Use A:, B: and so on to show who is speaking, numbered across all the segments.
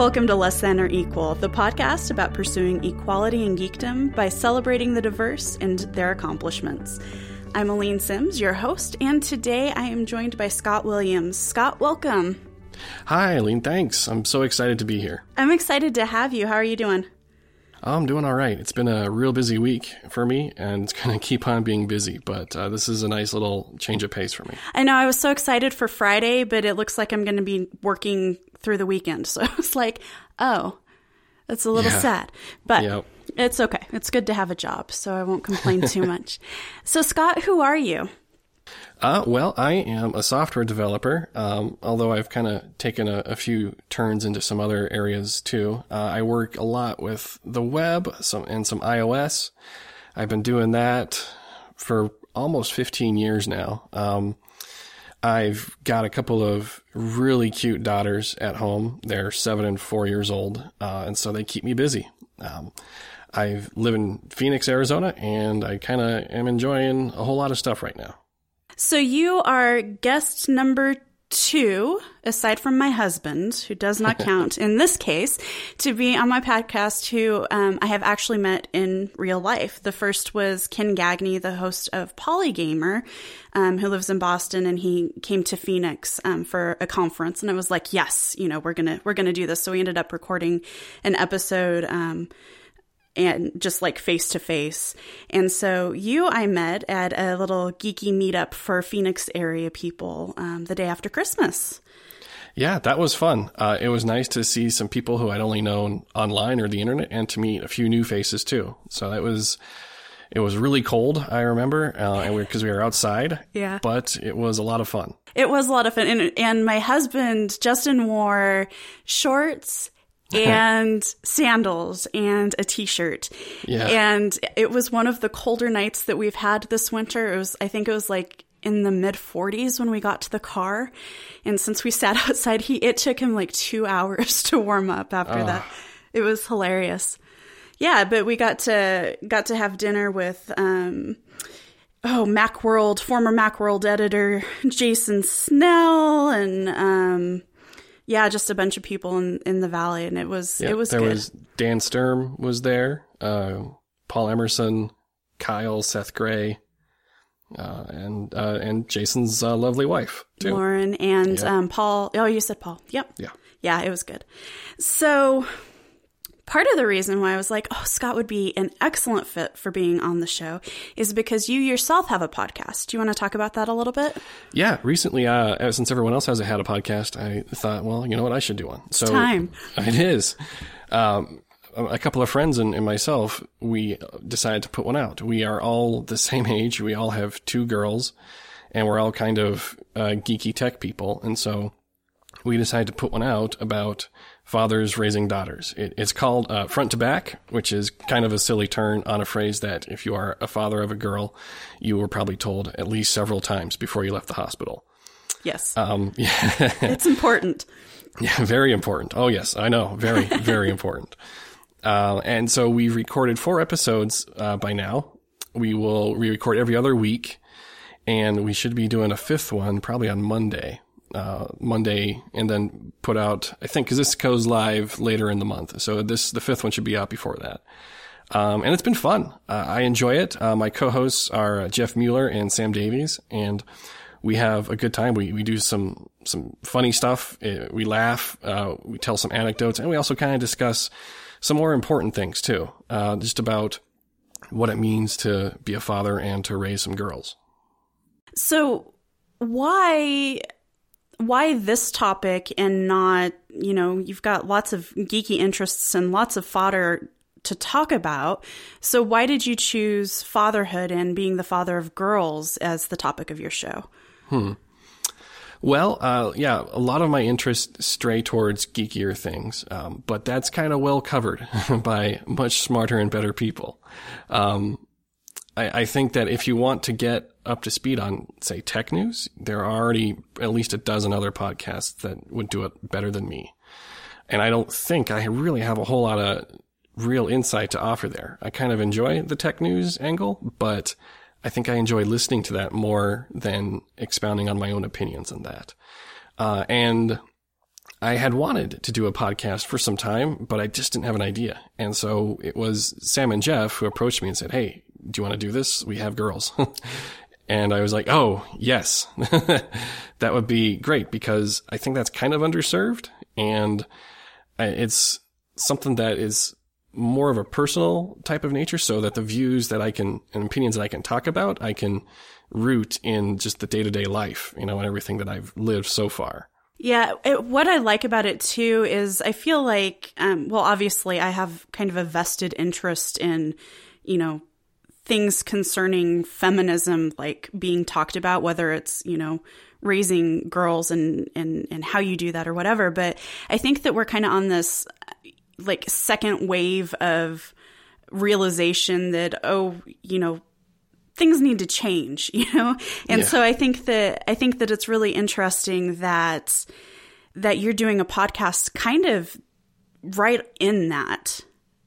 A: Welcome to Less Than or Equal, the podcast about pursuing equality in geekdom by celebrating the diverse and their accomplishments. I'm Aleen Simms, your host, and today I am joined by Scott Williams. Scott, welcome.
B: Hi, Aleen. Thanks. I'm so excited to be here.
A: I'm excited to have you. How are you doing?
B: I'm doing all right. It's been a real busy week for me, and it's going to keep on being busy, but uh, this is a nice little change of pace for me.
A: I know I was so excited for Friday, but it looks like I'm going to be working through the weekend. So I was like, oh, that's a little
B: Yeah.
A: sad. But
B: Yep.
A: it's okay. It's good to have a job, so I won't complain too much. So, Scott, who are you?
B: Uh, well, I am a software developer, um, although I've kind of taken a, a few turns into some other areas too. Uh, I work a lot with the web some, and some iOS. I've been doing that for almost 15 years now. Um, I've got a couple of really cute daughters at home. They're seven and four years old, uh, and so they keep me busy. Um, I live in Phoenix, Arizona, and I kind of am enjoying a whole lot of stuff right now.
A: So, you are guest number two, aside from my husband, who does not count in this case, to be on my podcast, who um, I have actually met in real life. The first was Ken Gagne, the host of Polygamer, um, who lives in Boston, and he came to Phoenix um, for a conference, and I was like, yes, you know, we're gonna we're gonna do this. So we ended up recording an episode. And just like face to face. And so you, I met at a little geeky meetup for Phoenix area people um, the day after Christmas.
B: Yeah, that was fun. Uh, it was nice to see some people who I'd only known online or the internet, and to meet a few new faces too. So that was. It was really cold, I remember, uh, and because we were outside.
A: Yeah.
B: But it was a lot of fun.
A: It was a lot of fun. And, and my husband, Justin, wore shorts and sandals and a t-shirt.
B: Yeah.
A: And it was one of the colder nights that we've had this winter. It was, I think it was like in the mid 40s when we got to the car. And since we sat outside, he, it took him like two hours to warm up after that. It was hilarious. Yeah, but we got to, got to have dinner with, um, oh macworld former macworld editor jason snell and um yeah just a bunch of people in in the valley and it was
B: Yeah,
A: it was
B: there
A: good
B: was Dan Sturm was there, uh, Paul Emerson, Kyle, Seth Gray, uh, and uh, and Jason's uh, lovely wife too.
A: lauren and
B: Yeah.
A: um paul oh you said paul yep
B: Yeah.
A: yeah it was good so part of the reason why i was like oh scott would be an excellent fit for being on the show is because you yourself have a podcast do you want to talk about that a little bit
B: Yeah, recently, uh, since everyone else has had a podcast, I thought, well, you know what, I should do one. So
A: time.
B: It is. Um, a couple of friends and, and myself, we decided to put one out. We are all the same age. We all have two girls, and we're all kind of uh, geeky tech people. And so we decided to put one out about fathers raising daughters. It, it's called uh, Front to Back, which is kind of a silly turn on a phrase that if you are a father of a girl, you were probably told at least several times before you left the hospital.
A: yes
B: Um, yeah,
A: it's important
B: yeah, very important. Oh yes, I know, very, very important. Uh, and so we've recorded four episodes uh, by now. We will re-record every other week, and we should be doing a fifth one probably on Monday. Uh, Monday, and then put out. I think because this goes live later in the month, so this the fifth one should be out before that. Um, and it's been fun. Uh, I enjoy it. Uh, my co-hosts are uh, Jeff Mueller and Sam Davies, and we have a good time. We we do some some funny stuff. Uh, we laugh. Uh, we tell some anecdotes, and we also kind of discuss some more important things too. Uh, just about what it means to be a father and to raise some girls.
A: So why why this topic and not, you know, you've got lots of geeky interests and lots of fodder to talk about. So why did you choose fatherhood and being the father of girls as the topic of your show? Hmm.
B: Well, uh, yeah, a lot of my interests stray towards geekier things, um, but that's kind of well covered by much smarter and better people. Um, I, I think that if you want to get up to speed on, say, tech news, there are already at least a dozen other podcasts that would do it better than me. And I don't think I really have a whole lot of real insight to offer there. I kind of enjoy the tech news angle, but I think I enjoy listening to that more than expounding on my own opinions on that. Uh, and I had wanted to do a podcast for some time, but I just didn't have an idea. And so it was Sam and Jeff who approached me and said, Hey, do you want to do this? We have girls. and I was like, Oh, yes, that would be great because I think that's kind of underserved and it's something that is more of a personal type of nature so that the views that I can and opinions that I can talk about, I can root in just the day to day life, you know, and everything that I've lived so far.
A: Yeah, it, what I like about it too is I feel like, um, well, obviously, I have kind of a vested interest in, you know, things concerning feminism, like being talked about, whether it's, you know, raising girls and, and, and how you do that or whatever. But I think that we're kind of on this like second wave of realization that, oh, you know, things need to change, you know? And yeah. so I think that I think that it's really interesting that that you're doing a podcast kind of right in that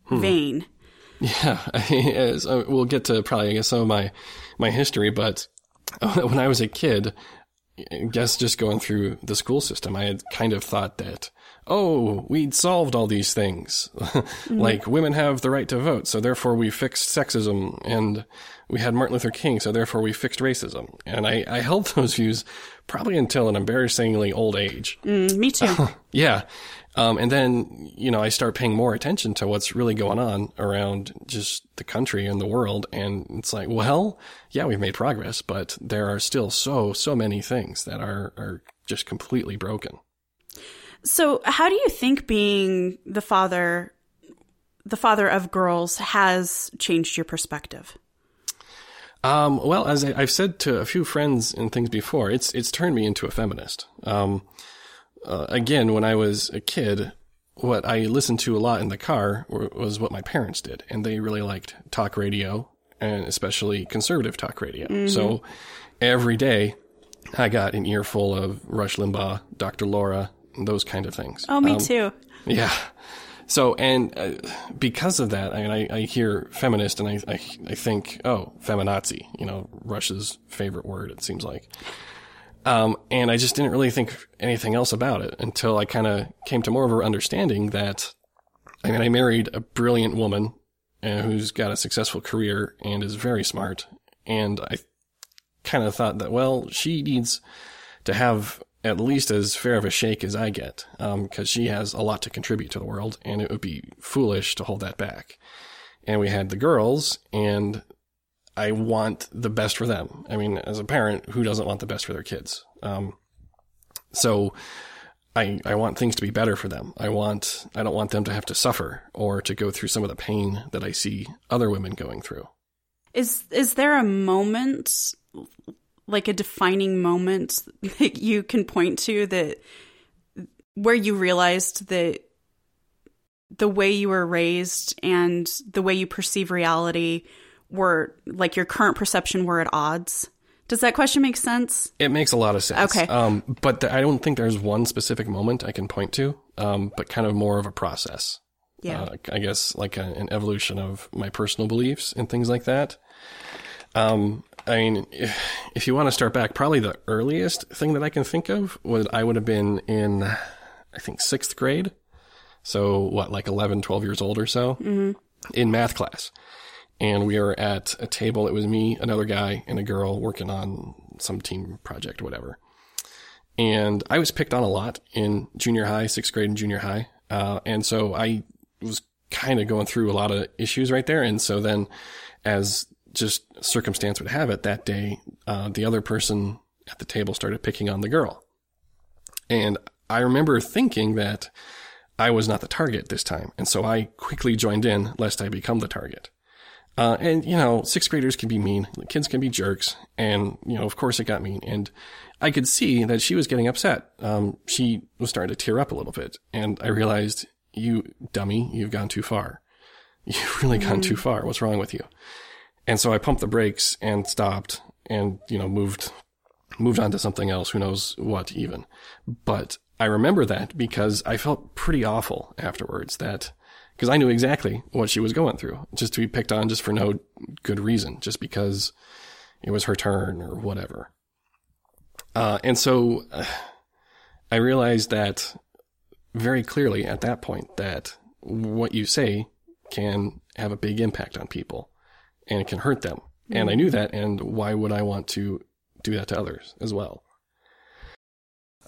A: hmm. vein.
B: Yeah, as, uh, we'll get to probably I guess some of my my history, but when I was a kid, I guess just going through the school system, I had kind of thought that oh, we'd solved all these things. mm-hmm. Like women have the right to vote, so therefore we fixed sexism, and we had Martin Luther King, so therefore we fixed racism. And I, I held those views probably until an embarrassingly old age.
A: Mm, me too.
B: yeah. Um, and then, you know, I start paying more attention to what's really going on around just the country and the world. And it's like, well, yeah, we've made progress, but there are still so, so many things that are, are just completely broken.
A: So, how do you think being the father, the father of girls, has changed your perspective?
B: Um, well, as I, have said to a few friends and things before, it's it's turned me into a feminist. Um, uh, again, when I was a kid, what I listened to a lot in the car was what my parents did, and they really liked talk radio and especially conservative talk radio. Mm-hmm. So every day, I got an earful of Rush Limbaugh, Dr. Laura, those kind of things.
A: Oh, me um, too.
B: Yeah. So, and uh, because of that, I mean, I, I hear feminist and I, I, I, think, oh, feminazi, you know, Rush's favorite word, it seems like. Um, and I just didn't really think anything else about it until I kind of came to more of an understanding that, I mean, I married a brilliant woman uh, who's got a successful career and is very smart. And I kind of thought that, well, she needs to have at least as fair of a shake as I get, because um, she has a lot to contribute to the world, and it would be foolish to hold that back. And we had the girls, and I want the best for them. I mean, as a parent, who doesn't want the best for their kids? Um, so I, I want things to be better for them. I want, I don't want them to have to suffer or to go through some of the pain that I see other women going through.
A: Is, is there a moment like a defining moment that you can point to that where you realized that the way you were raised and the way you perceive reality were like your current perception were at odds? Does that question make sense?
B: It makes a lot of sense.
A: Okay.
B: Um, but th- I don't think there's one specific moment I can point to, um, but kind of more of a process.
A: Yeah.
B: Uh, I guess like a, an evolution of my personal beliefs and things like that. Um, I mean, if, if you want to start back, probably the earliest thing that I can think of was I would have been in, I think, sixth grade. So, what, like 11, 12 years old or so
A: mm-hmm.
B: in math class. And we were at a table. It was me, another guy, and a girl working on some team project, whatever. And I was picked on a lot in junior high, sixth grade and junior high. Uh, and so I was kind of going through a lot of issues right there. And so then as just circumstance would have it that day, uh, the other person at the table started picking on the girl. And I remember thinking that I was not the target this time. And so I quickly joined in lest I become the target. Uh, and, you know, sixth graders can be mean. Kids can be jerks. And, you know, of course it got mean. And I could see that she was getting upset. Um, she was starting to tear up a little bit. And I realized, you dummy, you've gone too far. You've really gone mm. too far. What's wrong with you? And so I pumped the brakes and stopped and, you know, moved, moved on to something else. Who knows what even. But I remember that because I felt pretty awful afterwards that, because I knew exactly what she was going through, just to be picked on just for no good reason, just because it was her turn or whatever. Uh, and so uh, I realized that very clearly at that point that what you say can have a big impact on people and it can hurt them. Mm-hmm. And I knew that. And why would I want to do that to others as well?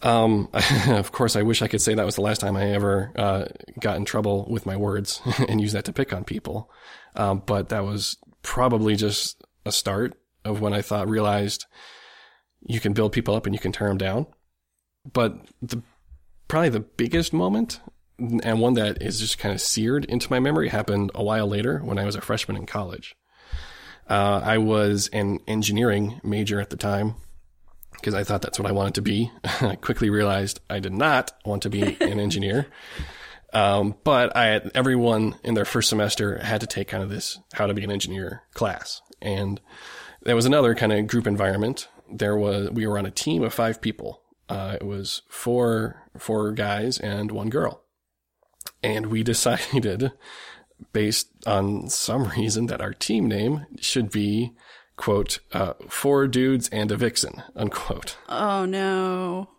B: Um, of course, I wish I could say that was the last time I ever uh, got in trouble with my words and use that to pick on people. Um, but that was probably just a start of when I thought realized you can build people up and you can tear them down. But the probably the biggest moment and one that is just kind of seared into my memory happened a while later when I was a freshman in college. Uh, I was an engineering major at the time because I thought that's what I wanted to be. I quickly realized I did not want to be an engineer. Um, but I had, everyone in their first semester had to take kind of this how to be an engineer class. And there was another kind of group environment. There was, we were on a team of five people. Uh, it was four, four guys and one girl. And we decided based on some reason that our team name should be quote, uh, four dudes and a vixen, unquote.
A: Oh no.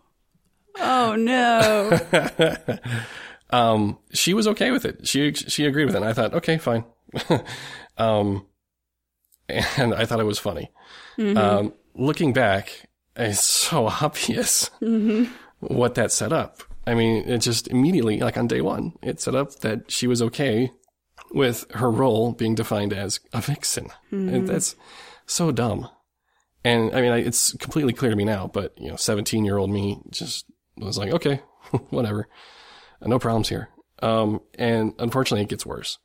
A: Oh no.
B: um, she was okay with it. She, she agreed with it. And I thought, okay, fine. um, and I thought it was funny. Mm-hmm. Um, looking back, it's so obvious mm-hmm. what that set up. I mean, it just immediately, like on day one, it set up that she was okay with her role being defined as a vixen. Mm-hmm. And that's, so dumb. And I mean, it's completely clear to me now, but you know, 17 year old me just was like, okay, whatever. No problems here. Um, and unfortunately it gets worse.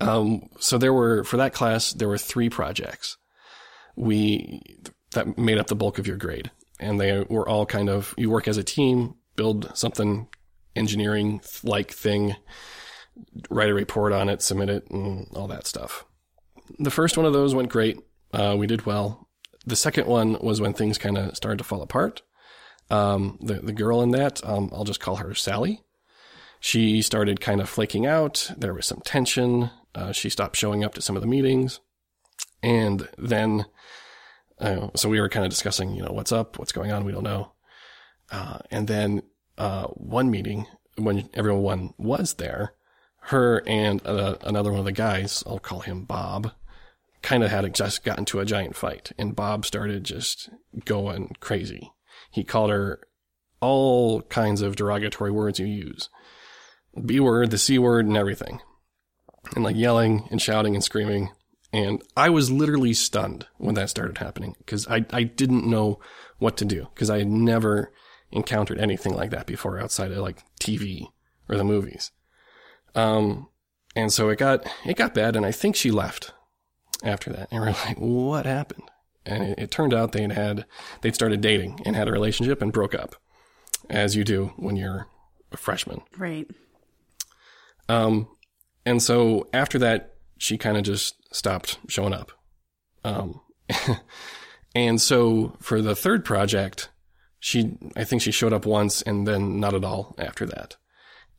B: Um, so there were, for that class, there were three projects we, that made up the bulk of your grade. And they were all kind of, you work as a team, build something engineering like thing, write a report on it, submit it, and all that stuff the first one of those went great. Uh, we did well. The second one was when things kind of started to fall apart. Um, the the girl in that, um, I'll just call her Sally. She started kind of flaking out. There was some tension. Uh, she stopped showing up to some of the meetings, and then, uh, so we were kind of discussing, you know, what's up, what's going on. We don't know. Uh, and then uh, one meeting when everyone was there, her and uh, another one of the guys, I'll call him Bob, kind of had just gotten to a giant fight, and Bob started just going crazy. He called her all kinds of derogatory words you use. B word, the C word, and everything. And like yelling and shouting and screaming. And I was literally stunned when that started happening because I, I didn't know what to do because I had never encountered anything like that before outside of like TV or the movies. Um, and so it got, it got bad and I think she left after that. And we're like, what happened? And it, it turned out they'd had, they'd started dating and had a relationship and broke up as you do when you're a freshman.
A: Right.
B: Um, and so after that, she kind of just stopped showing up. Um, and so for the third project, she, I think she showed up once and then not at all after that.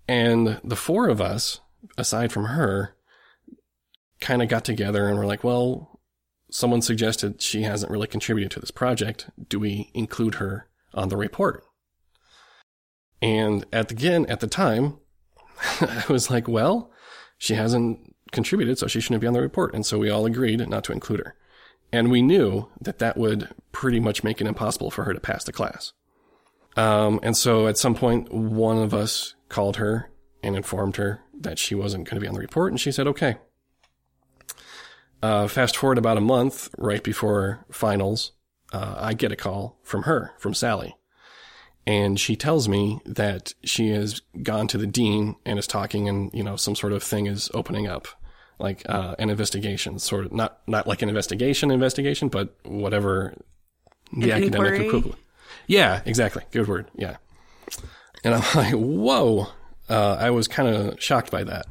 B: And the four of us, aside from her, kind of got together and were like, well, someone suggested she hasn't really contributed to this project. Do we include her on the report? And at the, again, at the time, I was like, well, she hasn't contributed, so she shouldn't be on the report. And so we all agreed not to include her. And we knew that that would pretty much make it impossible for her to pass the class. Um, and so at some point, one of us called her and informed her that she wasn't going to be on the report, and she said, okay. Uh, fast forward about a month, right before finals, uh, I get a call from her, from Sally. And she tells me that she has gone to the dean and is talking and, you know, some sort of thing is opening up. Like, uh, an investigation, sort of, not, not like an investigation investigation, but whatever the
A: an
B: academic
A: inquiry?
B: equivalent. Yeah, exactly. Good word. Yeah. And I'm like, whoa. Uh, I was kind of shocked by that.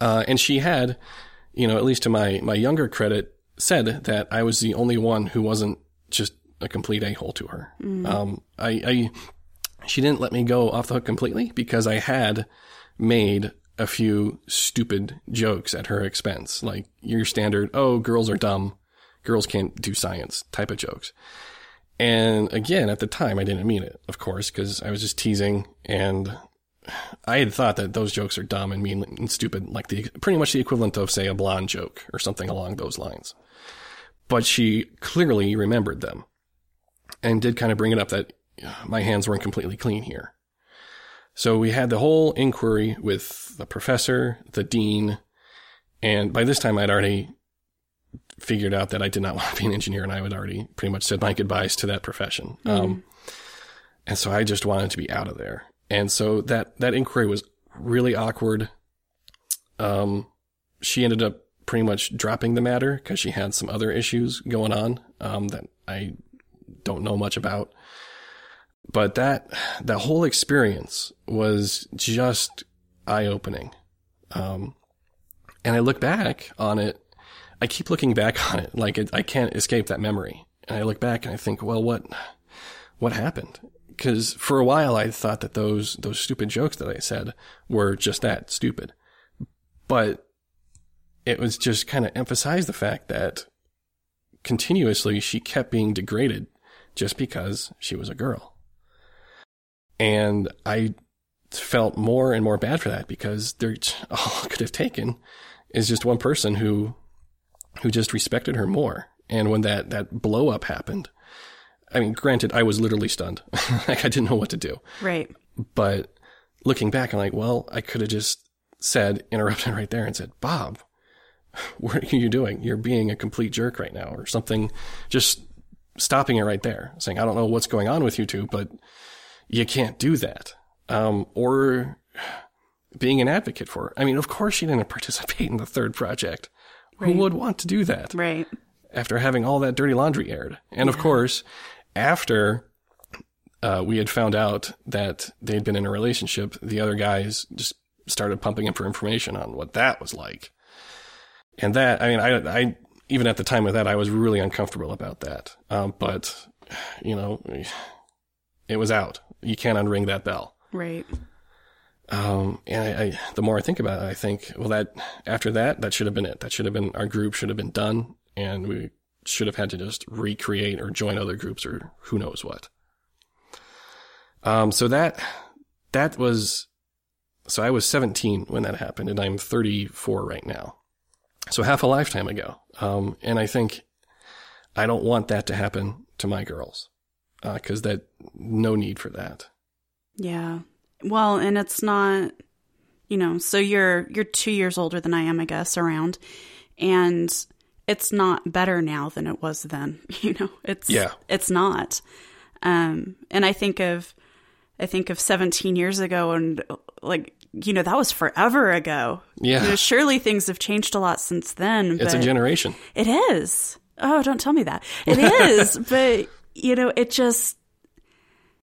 B: Uh, and she had, you know, at least to my, my younger credit, said that I was the only one who wasn't just a complete a-hole to her. Um, I, I, she didn't let me go off the hook completely because I had made a few stupid jokes at her expense. Like your standard, oh, girls are dumb. Girls can't do science type of jokes. And again, at the time, I didn't mean it, of course, because I was just teasing and I had thought that those jokes are dumb and mean and stupid, like the pretty much the equivalent of, say, a blonde joke or something along those lines. But she clearly remembered them and did kind of bring it up that my hands weren't completely clean here. So we had the whole inquiry with the professor, the dean, and by this time I'd already figured out that I did not want to be an engineer and I had already pretty much said my goodbyes to that profession. Mm. Um, and so I just wanted to be out of there. And so that, that inquiry was really awkward. Um, she ended up pretty much dropping the matter because she had some other issues going on, um, that I don't know much about. But that, that whole experience was just eye opening. Um, and I look back on it. I keep looking back on it like it, I can't escape that memory. And I look back and I think, well, what, what happened? Because for a while I thought that those those stupid jokes that I said were just that stupid, but it was just kind of emphasized the fact that continuously she kept being degraded just because she was a girl. And I felt more and more bad for that because they're all could have taken is just one person who who just respected her more. And when that that blow up happened, I mean, granted, I was literally stunned. like I didn't know what to do.
A: Right.
B: But looking back, I'm like, well, I could have just said, interrupted right there and said, Bob, what are you doing? You're being a complete jerk right now or something. Just stopping it right there, saying, I don't know what's going on with you two, but you can't do that. Um, or being an advocate for her. I mean, of course she didn't participate in the third project. Right. Who would want to do that?
A: Right.
B: After having all that dirty laundry aired. And yeah. of course, after uh, we had found out that they'd been in a relationship, the other guys just started pumping him for information on what that was like. And that, I mean, I, I, even at the time of that, I was really uncomfortable about that. Um, but, you know, it was out. You can't unring that bell.
A: Right.
B: Um, and I, I, the more I think about it, I think, well, that after that, that should have been it. That should have been our group should have been done, and we should have had to just recreate or join other groups or who knows what. Um, so that that was so I was 17 when that happened, and I'm 34 right now. So half a lifetime ago. Um, and I think I don't want that to happen to my girls because uh, that no need for that.
A: Yeah. Well, and it's not, you know, so you're you're 2 years older than I am, I guess, around. And it's not better now than it was then, you know. It's
B: yeah.
A: it's not. Um and I think of I think of 17 years ago and like you know that was forever ago.
B: Yeah.
A: You know, surely things have changed a lot since then.
B: It's a generation.
A: It is. Oh, don't tell me that. It is, but you know, it just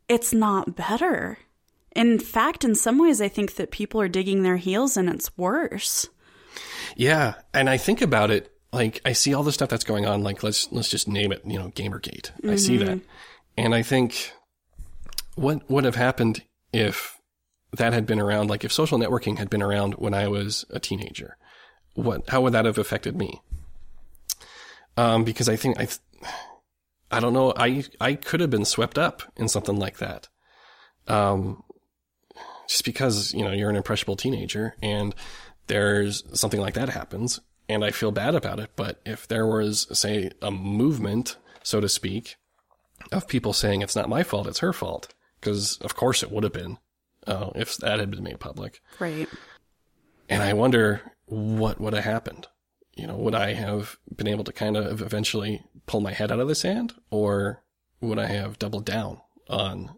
A: it's not better. In fact, in some ways, I think that people are digging their heels and it's worse.
B: Yeah, and I think about it like I see all the stuff that's going on. Like let's let's just name it, you know, GamerGate. Mm-hmm. I see that, mm-hmm. and I think what would have happened if that had been around? Like if social networking had been around when I was a teenager, what how would that have affected me? Um, because I think I. I don't know. I I could have been swept up in something like that. Um, just because, you know, you're an impressionable teenager and there's something like that happens and I feel bad about it. But if there was, say, a movement, so to speak, of people saying it's not my fault, it's her fault, because of course it would have been uh, if that had been made public.
A: Right.
B: And I wonder what would have happened. You know, would I have been able to kind of eventually pull my head out of the sand, or would I have doubled down on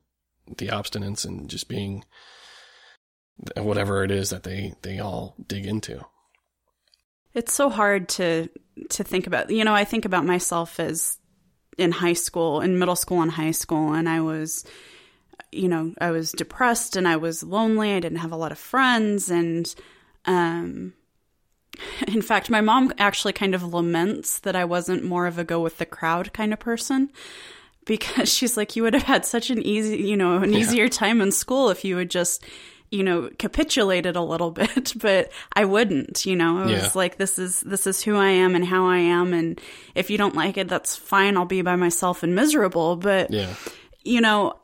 B: the obstinance and just being whatever it is that they they all dig into.
A: It's so hard to to think about. You know, I think about myself as in high school, in middle school and high school, and I was you know, I was depressed and I was lonely. I didn't have a lot of friends and um in fact, my mom actually kind of laments that I wasn't more of a go with the crowd kind of person because she's like, you would have had such an easy, you know, an yeah. easier time in school if you would just you know, capitulated a little bit, but I wouldn't, you know, it
B: Yeah.
A: was like, this is, this is who I am and how I am. And if you don't like it, that's fine. I'll be by myself and miserable. But,
B: Yeah.
A: you know,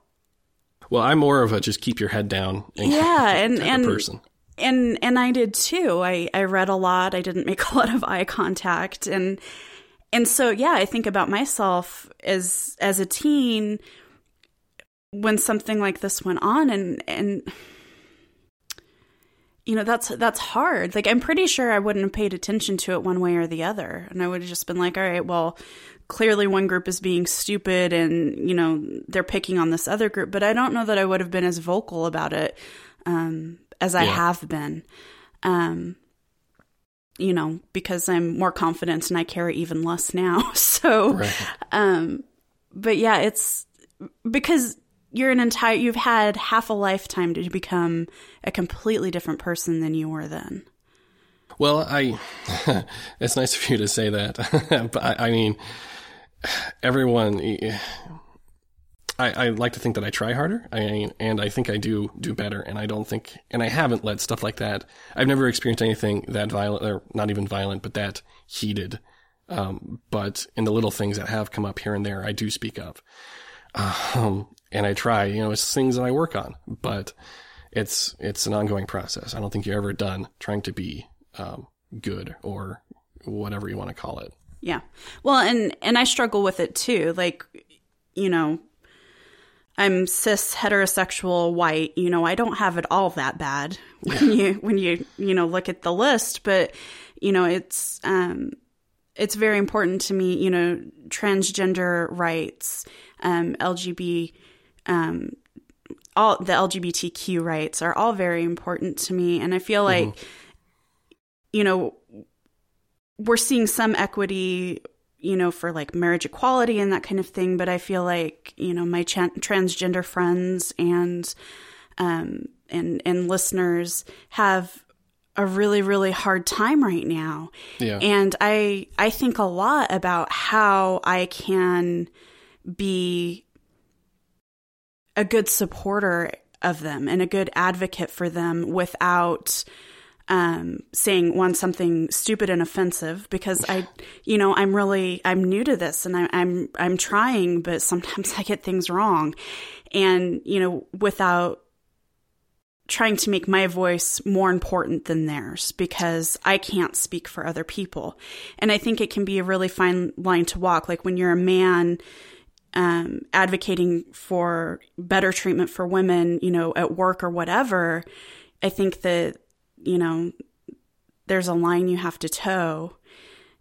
B: Well, I'm more of a just keep your head down and
A: yeah. And, and,
B: person.
A: and, and I did too. I, I read a lot. I didn't make a lot of eye contact. And, and so, yeah, I think about myself as, as a teen when something like this went on and, and, you know that's that's hard like i'm pretty sure i wouldn't have paid attention to it one way or the other and i would have just been like all right well clearly one group is being stupid and you know they're picking on this other group but i don't know that i would have been as vocal about it um, as i
B: Yeah.
A: have been um, you know because i'm more confident and i care even less now so
B: Right.
A: um, but yeah, it's because you're an entire, you've had half a lifetime to become a completely different person than you were then.
B: Well, I, it's nice of you to say that, but I, I mean, everyone, I, I like to think that I try harder. I and I think I do do better. And I don't think, and I haven't let stuff like that. I've never experienced anything that violent, or not even violent, but that heated. Um, but in the little things that have come up here and there, I do speak up. Um, and I try, you know, it's things that I work on, but it's, it's an ongoing process. I don't think you're ever done trying to be, um, good or whatever you want to call it.
A: Yeah. Well, and and I struggle with it too. Like, you know, I'm cis heterosexual white, you know, I don't have it all that bad when you when you, you know, look at the list, but you know, it's um it's very important to me, you know, transgender rights, um LGBT um all the LGBTQ rights are all very important to me. And I feel like you know we're seeing some equity you know for like marriage equality and that kind of thing. But i feel like you know my chan transgender friends and um and and listeners have a really really hard time right now.
B: Yeah.
A: and i i think a lot about how i can be a good supporter of them and a good advocate for them without um, saying one something stupid and offensive because I, you know, I'm really I'm new to this and I, I'm I'm trying, but sometimes I get things wrong, and you know, without trying to make my voice more important than theirs because I can't speak for other people, and I think it can be a really fine line to walk. Like when you're a man um, advocating for better treatment for women, you know, at work or whatever, I think that, you know, there's a line you have to toe.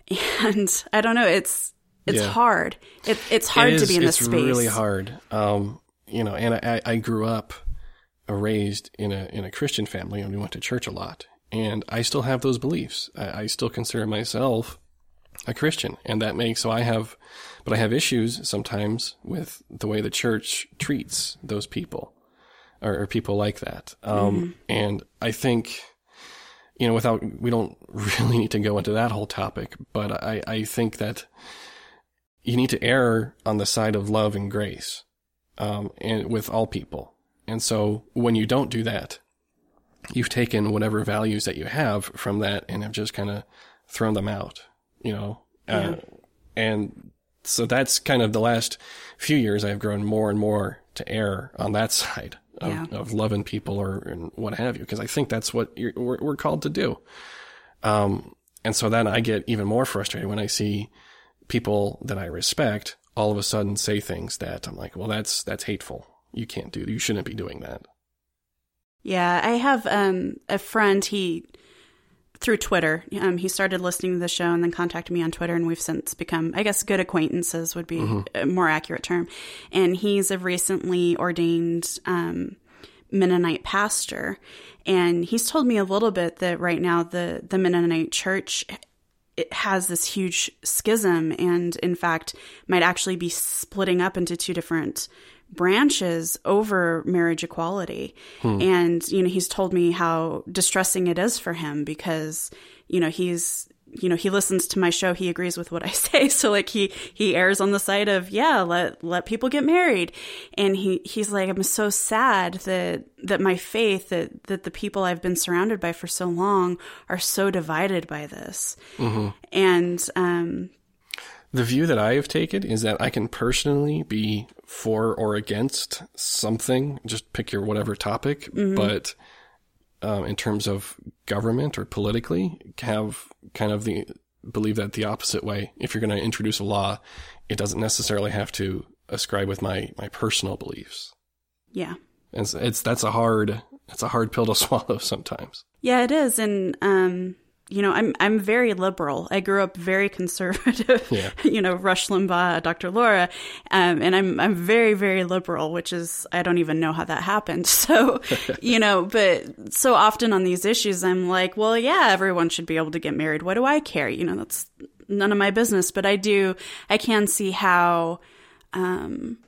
A: And I don't know, it's, it's
B: Yeah.
A: hard. It, it's hard
B: It
A: to be in this space.
B: it's really hard. Um, you know, and I, I grew up raised in a in a Christian family, and we went to church a lot. And I still have those beliefs. I, I still consider myself a Christian, and that makes so I have, but I have issues sometimes with the way the church treats those people, or, or people like that. Um, and I think, you know, without we don't really need to go into that whole topic, but I I think that you need to err on the side of love and grace, um, and with all people. And so when you don't do that, you've taken whatever values that you have from that and have just kind of thrown them out, you know? Uh, and so that's kind of the last few years I've grown more and more to err on that side of,
A: Yeah.
B: of loving people or and what have you, because I think that's what you're, we're, we're called to do. Um, and so then I get even more frustrated when I see people that I respect all of a sudden say things that I'm like, well, that's, that's hateful. You can't do, you shouldn't be doing that.
A: Yeah, I have um, a friend. He through Twitter. Um, he started listening to the show and then contacted me on Twitter, and we've since become, I guess, good acquaintances would be a more accurate term. And he's a recently ordained um, Mennonite pastor, and he's told me a little bit that right now the the Mennonite Church it has this huge schism and in fact might actually be splitting up into two different branches over marriage equality and you know he's told me how distressing it is for him because you know he's you know, he listens to my show. He agrees with what I say. So like he, he errs on the side of, yeah, let, let people get married. And he, he's like, I'm so sad that, that my faith, that, that the people I've been surrounded by for so long are so divided by this. Mm-hmm. And, um,
B: the view that I have taken is that I can personally be for or against something, just pick your whatever topic, mm-hmm. but um, in terms of government or politically have kind of the believe that the opposite way. If you're going to introduce a law, it doesn't necessarily have to ascribe with my my personal beliefs.
A: Yeah,
B: and it's, it's that's a hard it's a hard pill to swallow sometimes.
A: Yeah, it is, and um, you know, I'm I'm very liberal. I grew up very conservative. Yeah. You know, Rush Limbaugh, Dr. Laura, um, and I'm I'm very very liberal, which is I don't even know how that happened. So, you know, but so often on these issues, I'm like, well, yeah, everyone should be able to get married. What do I care? You know, that's none of my business. But I do, I can see how. Um,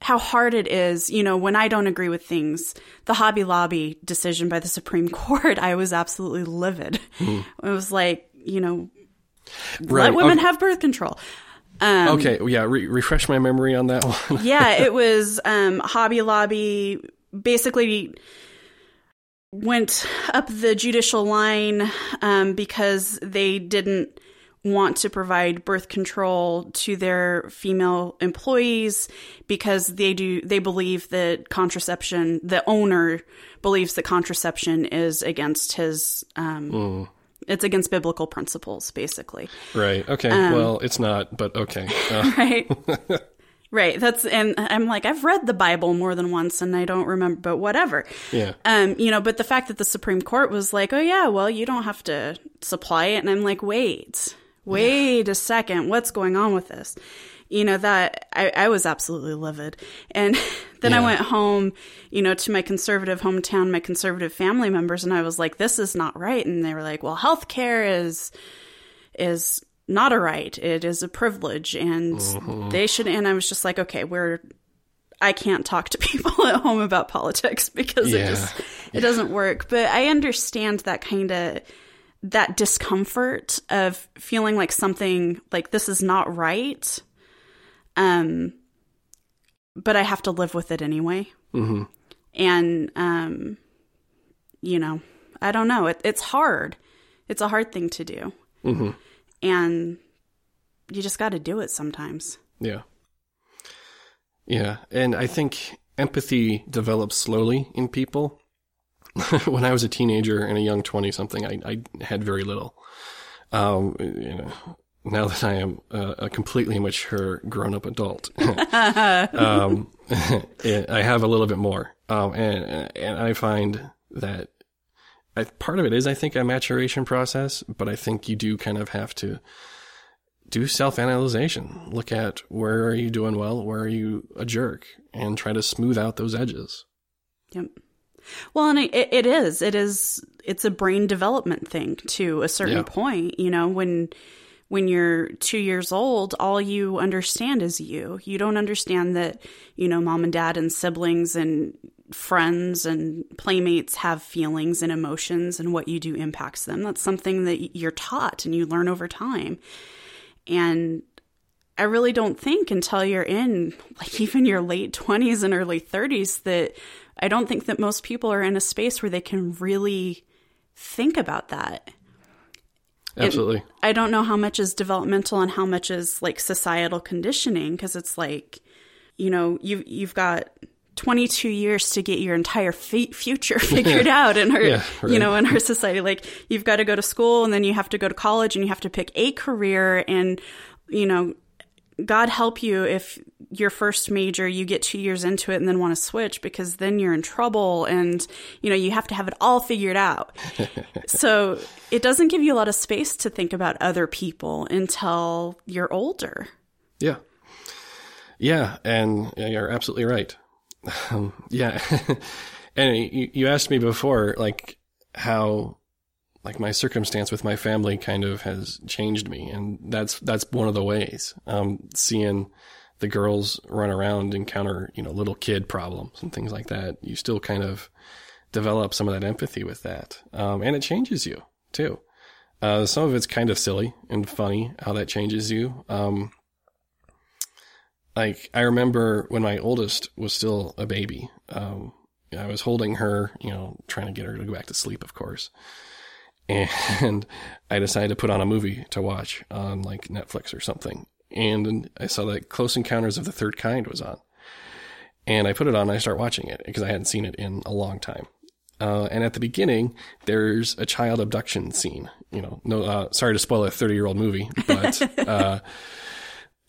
A: how hard it is, you know, when I don't agree with things. The Hobby Lobby decision by the Supreme Court, I was absolutely livid. Mm. It was like, you know, right. let women okay. have birth control.
B: Um, okay, yeah, re- refresh my memory on that one.
A: yeah, it was um, Hobby Lobby basically went up the judicial line um, because they didn't want to provide birth control to their female employees because they do they believe that contraception the owner believes that contraception is against his um mm. it's against biblical principles basically
B: right okay um, well it's not but okay
A: uh. right Right. That's and I'm like I've read the Bible more than once and I don't remember but whatever.
B: Yeah.
A: Um you know, but the fact that the Supreme Court was like, "Oh yeah, well, you don't have to supply it." And I'm like, "Wait wait yeah. a second, what's going on with this? You know, that I, I was absolutely livid. And then yeah. I went home, you know, to my conservative hometown, my conservative family members, and I was like, this is not right. And they were like, well, healthcare is, is not a right. It is a privilege and mm-hmm. they should, and I was just like, okay, we're, I can't talk to people at home about politics because yeah. it just, it doesn't work. But I understand that kind of, that discomfort of feeling like something like this is not right um but i have to live with it anyway.
B: Mm-hmm.
A: and um you know i don't know. It, it's hard. It's a hard thing to do.
B: Mm-hmm.
A: and you just got to do it sometimes.
B: Yeah. Yeah. And i think empathy develops slowly in people when I was a teenager and a young 20 something, I, I had very little. Um, you know, now that I am a, completely mature grown up adult, um, I have a little bit more. Um, and, and I find that I, part of it is, I think, a maturation process, but I think you do kind of have to do self analyzation. Look at where are you doing well? Where are you a jerk? And try to smooth out those edges.
A: Yep. Well, and it, it is. It is. It's a brain development thing to a certain yeah. point. You know, when when you're two years old, all you understand is you. You don't understand that you know mom and dad and siblings and friends and playmates have feelings and emotions, and what you do impacts them. That's something that you're taught and you learn over time. And I really don't think until you're in like even your late 20s and early 30s that I don't think that most people are in a space where they can really think about that.
B: Absolutely.
A: It, I don't know how much is developmental and how much is like societal conditioning because it's like, you know, you you've got 22 years to get your entire f- future figured out in our yeah, right. you know in our society like you've got to go to school and then you have to go to college and you have to pick a career and you know God help you if your first major you get two years into it and then want to switch because then you're in trouble and you know you have to have it all figured out. so it doesn't give you a lot of space to think about other people until you're older.
B: Yeah, yeah, and you're absolutely right. Um, yeah, and you, you asked me before like how like my circumstance with my family kind of has changed me, and that's that's one of the ways. Um, seeing the girls run around encounter you know little kid problems and things like that, you still kind of develop some of that empathy with that, um, and it changes you too. Uh, some of it's kind of silly and funny how that changes you. Um, like I remember when my oldest was still a baby. Um, I was holding her, you know, trying to get her to go back to sleep, of course. And I decided to put on a movie to watch on like Netflix or something. And I saw that Close Encounters of the Third Kind was on. And I put it on and I start watching it because I hadn't seen it in a long time. Uh, and at the beginning, there's a child abduction scene. You know, no, uh, sorry to spoil a 30 year old movie, but, uh,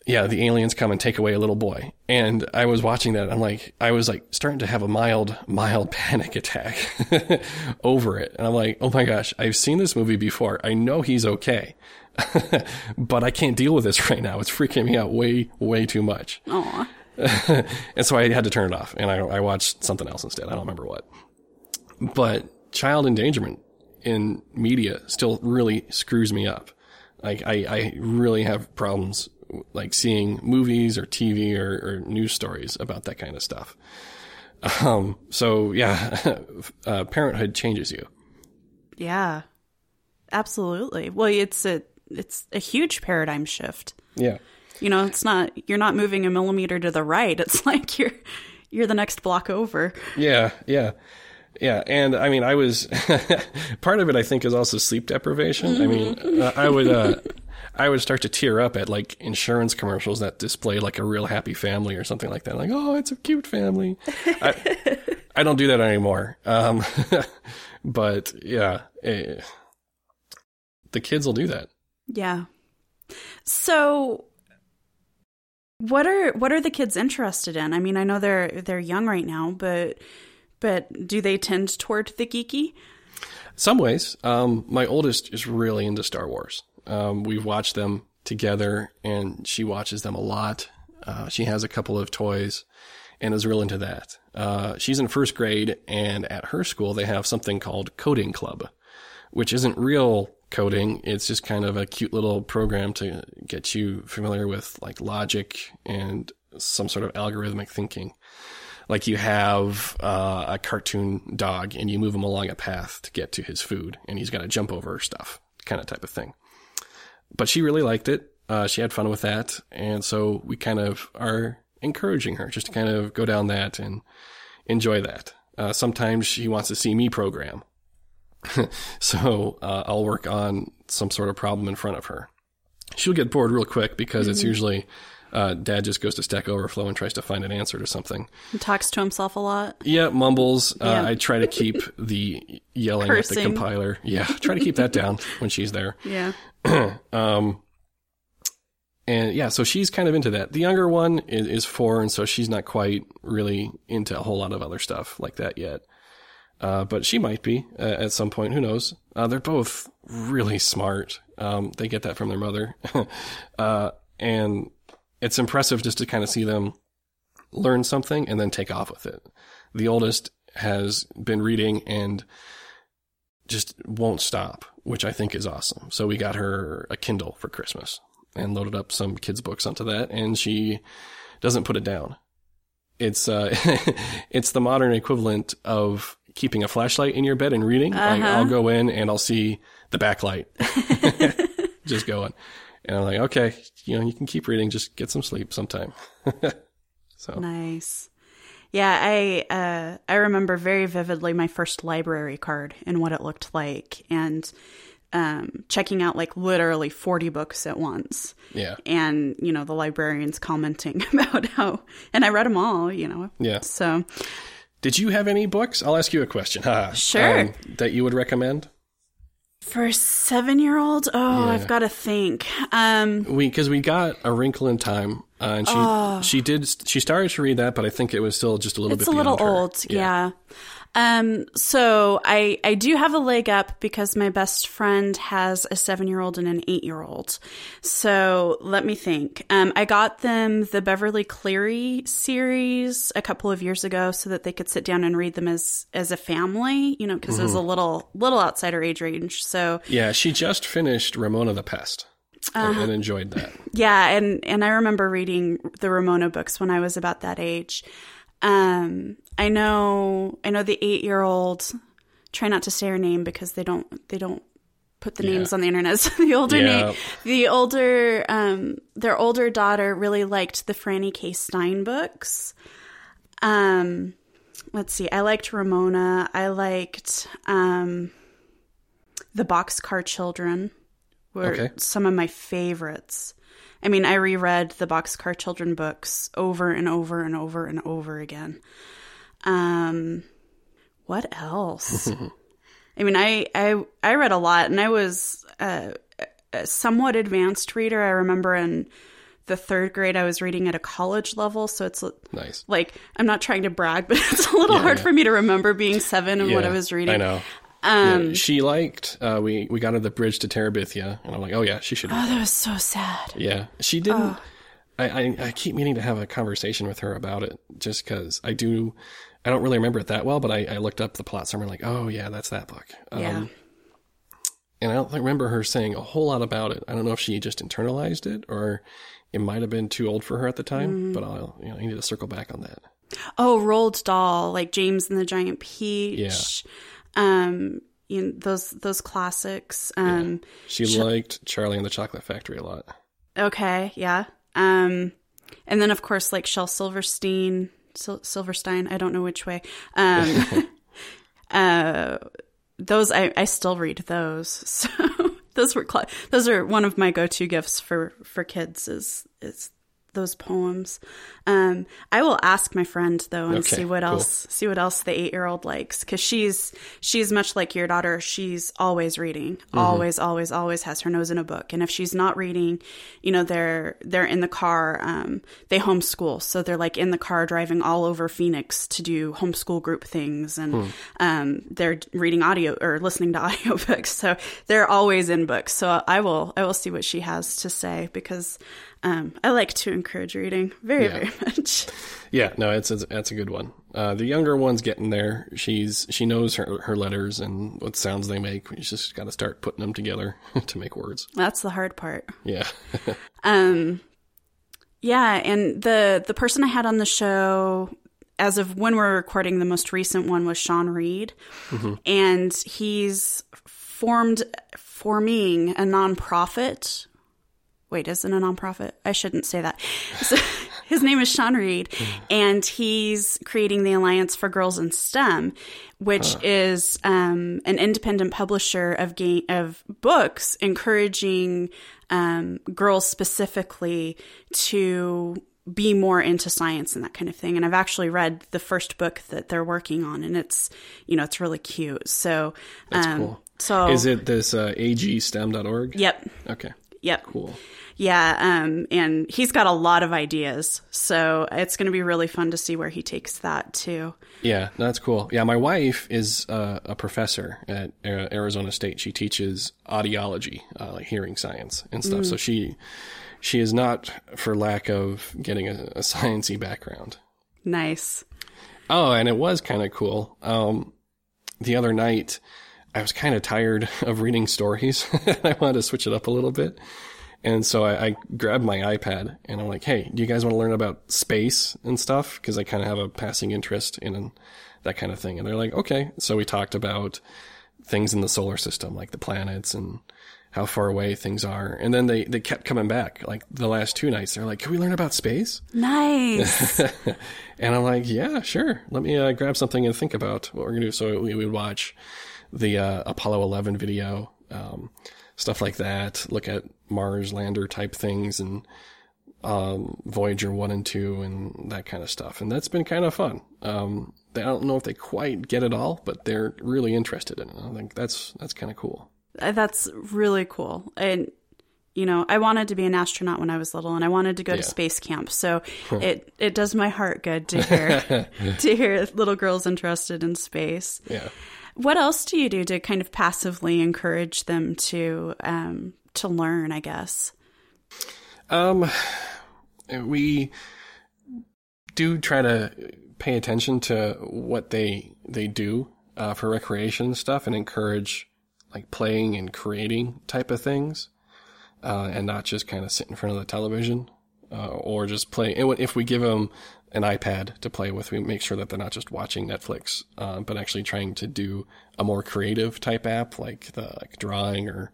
B: yeah, the aliens come and take away a little boy. And I was watching that. I'm like, I was like starting to have a mild, mild panic attack over it. And I'm like, oh my gosh, I've seen this movie before. I know he's okay, but I can't deal with this right now. It's freaking me out way, way too much.
A: Aw.
B: and so I had to turn it off and I, I watched something else instead. I don't remember what. But child endangerment in media still really screws me up. Like I, I really have problems like seeing movies or TV or, or news stories about that kind of stuff. Um, so yeah, uh, parenthood changes you.
A: Yeah. Absolutely. Well, it's a it's a huge paradigm shift.
B: Yeah.
A: You know, it's not you're not moving a millimeter to the right. It's like you're you're the next block over.
B: Yeah, yeah. Yeah, and I mean, I was part of it. I think is also sleep deprivation. I mean, uh, I would uh, I would start to tear up at like insurance commercials that display like a real happy family or something like that. Like, oh, it's a cute family. I, I don't do that anymore. Um, but yeah, eh, the kids will do that.
A: Yeah. So what are what are the kids interested in? I mean, I know they're they're young right now, but but do they tend toward the geeky?
B: Some ways. Um, my oldest is really into Star Wars. Um, we've watched them together, and she watches them a lot. Uh, she has a couple of toys and is real into that. Uh, she's in first grade, and at her school, they have something called Coding Club, which isn't real coding. It's just kind of a cute little program to get you familiar with like logic and some sort of algorithmic thinking. Like you have uh, a cartoon dog and you move him along a path to get to his food and he's got to jump over stuff, kind of type of thing. But she really liked it. Uh, she had fun with that. And so we kind of are encouraging her just to kind of go down that and enjoy that. Uh, sometimes she wants to see me program. so uh, I'll work on some sort of problem in front of her. She'll get bored real quick because mm-hmm. it's usually uh, dad just goes to Stack Overflow and tries to find an answer to something.
A: He talks to himself a lot.
B: Yeah, mumbles. Uh. I try to keep the yelling Cursing. at the compiler. Yeah, try to keep that down when she's there.
A: Yeah.
B: um, and yeah, so she's kind of into that. The younger one is, is, four, and so she's not quite really into a whole lot of other stuff like that yet. Uh, but she might be uh, at some point. Who knows? Uh, they're both really smart. Um, they get that from their mother. Uh, and it's impressive just to kind of see them learn something and then take off with it. The oldest has been reading and just won't stop, which I think is awesome. So we got her a Kindle for Christmas and loaded up some kids books onto that and she doesn't put it down. It's uh it's the modern equivalent of keeping a flashlight in your bed and reading. Uh-huh. Like I'll go in and I'll see the backlight just going. And I'm like, okay, you know, you can keep reading, just get some sleep sometime. so
A: nice. Yeah, I uh, I remember very vividly my first library card and what it looked like, and um, checking out like literally forty books at once.
B: Yeah,
A: and you know the librarians commenting about how, and I read them all. You know.
B: Yeah.
A: So,
B: did you have any books? I'll ask you a question.
A: sure.
B: Um, that you would recommend?
A: For a seven year old, oh, yeah. I've got to think. Um,
B: we because we got a Wrinkle in Time, uh, and she oh. she did she started to read that, but I think it was still just a little
A: it's
B: bit.
A: It's a little old, yeah. yeah. Um, so I, I do have a leg up because my best friend has a seven year old and an eight year old. So let me think. Um, I got them the Beverly Cleary series a couple of years ago so that they could sit down and read them as, as a family, you know, because mm-hmm. it was a mm-hmm. little, little outside her age range. So
B: yeah, she just finished Ramona the Pest. Uh, and enjoyed that.
A: Yeah, and and I remember reading the Ramona books when I was about that age. Um, I know, I know the eight year old. Try not to say her name because they don't, they don't put the names on the internet. So the older
B: Yeah.
A: name, the older, um, their older daughter really liked the Franny K. Stein books. Um, let's see, I liked Ramona. I liked um, the Boxcar Children. Were
B: Okay.
A: some of my favorites. I mean, I reread the Boxcar Children books over and over and over and over again. Um, what else? I mean, I, I I read a lot, and I was uh, a somewhat advanced reader. I remember in the third grade, I was reading at a college level, so it's
B: Nice.
A: like I'm not trying to brag, but it's a little hard
B: yeah.
A: for me to remember being seven and what I was reading.
B: I know.
A: Um,
B: Yeah, she liked. Uh, we we got her the Bridge to Terabithia, and I'm like, oh yeah, she should.
A: Oh, that was so sad.
B: Yeah, she didn't. I, I I keep meaning to have a conversation with her about it, just because I do. I don't really remember it that well, but I, I looked up the plot summary, like, oh yeah, that's that book. Um,
A: Yeah.
B: And I don't remember her saying a whole lot about it. I don't know if she just internalized it or it might have been too old for her at the time.
A: Mm-hmm.
B: But I'll you know I need to circle back on that.
A: Oh, Roald Dahl, like James and the Giant Peach. Um, you know, those those classics. Um,
B: She liked Charlie and the Chocolate Factory a lot.
A: okay, yeah. Um, and then of course like Shel Silverstein, Sil- Silverstein. I don't know which way. Um, uh, those I I still read those. So those were cla those are one of my go to gifts for for kids is is those poems. Um, I will ask my friend though and
B: Okay,
A: see what
B: cool.
A: else see what else the eight year old likes because she's she's much like your daughter. She's always reading,
B: Mm-hmm.
A: always, always, always has her nose in a book. And if she's not reading, you know, they're they're in the car. Um, they homeschool, so they're like in the car driving all over Phoenix to do homeschool group things, and
B: Hmm.
A: um, they're reading audio or listening to audiobooks. So they're always in books. So I will I will see what she has to say because um, I like to encourage reading very
B: Yeah.
A: very much.
B: Yeah, no, it's, it's that's a good one. Uh, the younger one's getting there. She's she knows her her letters and what sounds they make. She's just got to start putting them together to make words.
A: That's the hard part.
B: Yeah,
A: Um, yeah, and the the person I had on the show, as of when we're recording, the most recent one was Sean Reed, and he's formed forming a nonprofit. Wait, is it a nonprofit? I shouldn't say that. So, his name is Sean Reed, and he's creating the Alliance for Girls in STEM, which is um, an independent publisher of ga- of books encouraging um, girls specifically to be more into science and that kind of thing. And I've actually read the first book that they're working on, and it's you know it's really cute. So
B: That's
A: um,
B: cool.
A: So
B: is it this uh, agstem.org?
A: Yep.
B: Okay,
A: Yep.
B: cool.
A: Yeah, um, and he's got a lot of ideas, so it's going to be really fun to see where he takes that too.
B: Yeah, that's cool. Yeah, my wife is uh, a professor at Arizona State. She teaches audiology, uh, like hearing science and stuff. So she she is not for lack of getting a, a sciencey background.
A: Nice.
B: Oh, and it was kind of cool. Um, the other night, I was kind of tired of reading stories. I wanted to switch it up a little bit. And so I, I grabbed my iPad and I'm like, hey, do you guys want to learn about space and stuff? Because I kind of have a passing interest in that kind of thing. And they're like, okay. So we talked about things in the solar system, like the planets and how far away things are. And then they, they kept coming back. Like the last two nights, they're like, can we learn about space?
A: Nice.
B: And I'm like, yeah, sure. Let me uh, grab something and think about what we're gonna do. So we would watch the uh, Apollo 11 video, um, stuff like that. Look at Mars lander type things and um, Voyager one and two and that kind of stuff. And that's been kind of fun. Um, I don't know if they quite get it all, but they're really interested in it. I think that's that's kind of cool.
A: Uh, That's really cool. And you know, I wanted to be an astronaut when I was little, and I wanted to go to space camp. So it it does my heart good to hear to hear little girls interested in space.
B: Yeah.
A: What else do you do to kind of passively encourage them to um, to learn? I guess.
B: Um, we do try to pay attention to what they they do uh, for recreation stuff, and encourage like playing and creating type of things, uh, and not just kind of sit in front of the television uh, or just play. and If we give them an iPad to play with. We make sure that they're not just watching Netflix, uh, but actually trying to do a more creative type app like the like drawing or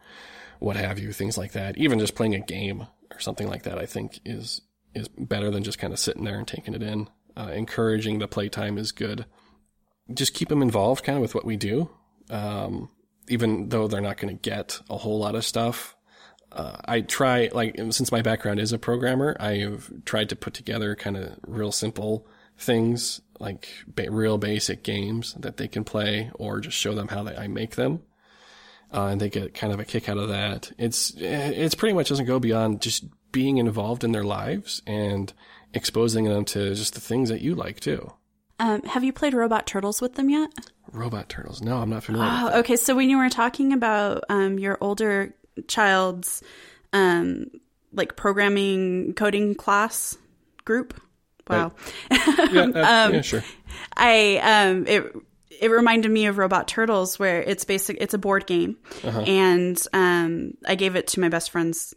B: what have you, things like that. Even just playing a game or something like that, I think is is better than just kind of sitting there and taking it in. Uh, encouraging the playtime is good. Just keep them involved, kind of with what we do. Um, even though they're not going to get a whole lot of stuff, uh, I try, like, since my background is a programmer, I've tried to put together kind of real simple things, like ba- real basic games that they can play or just show them how they, I make them. Uh, and they get kind of a kick out of that. It's, it's pretty much doesn't go beyond just being involved in their lives and exposing them to just the things that you like too.
A: Um, have you played Robot Turtles with them yet?
B: Robot turtles. No, I'm not familiar. with
A: Oh, okay. So when you were talking about um, your older child's um, like programming coding class group, wow,
B: that. Yeah, uh, yeah, sure.
A: I um, it it reminded me of Robot Turtles, where it's basic. It's a board game, and um, I gave it to my best friend's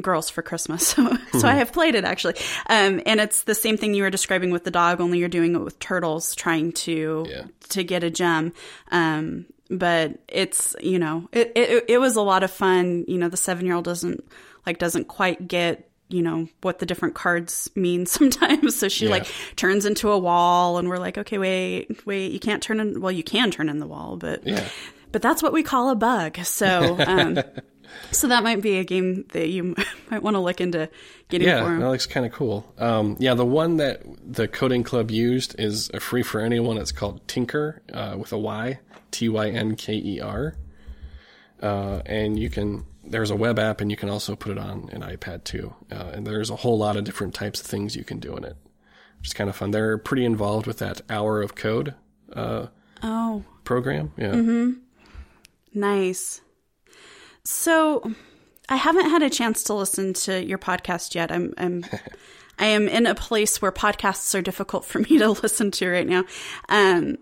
A: girls for Christmas, so so I have played it actually. Um, and it's the same thing you were describing with the dog, only you're doing it with turtles, trying to
B: Yeah.
A: to get a gem. Um, but it's you know it, it it was a lot of fun. You know, the seven year old doesn't like doesn't quite get you know what the different cards mean sometimes so she
B: Yeah.
A: like turns into a wall and we're like okay wait wait you can't turn in well you can turn in the wall but
B: Yeah.
A: but that's what we call a bug so um so that might be a game that you might want to look into getting
B: Yeah,
A: for 'em.
B: that looks kind of cool. Um, yeah, the one that the coding club used is a free for anyone. It's called Tynker uh, with a Y, T Y N K E R, uh, and you can. There's a web app, and you can also put it on an iPad too. Uh, and there's a whole lot of different types of things you can do in it, which is kind of fun. They're pretty involved with that hour of code uh,
A: oh
B: program. Yeah,
A: Nice. So, I haven't had a chance to listen to your podcast yet. I'm, I'm, I am in a place where podcasts are difficult for me to listen to right now. Um,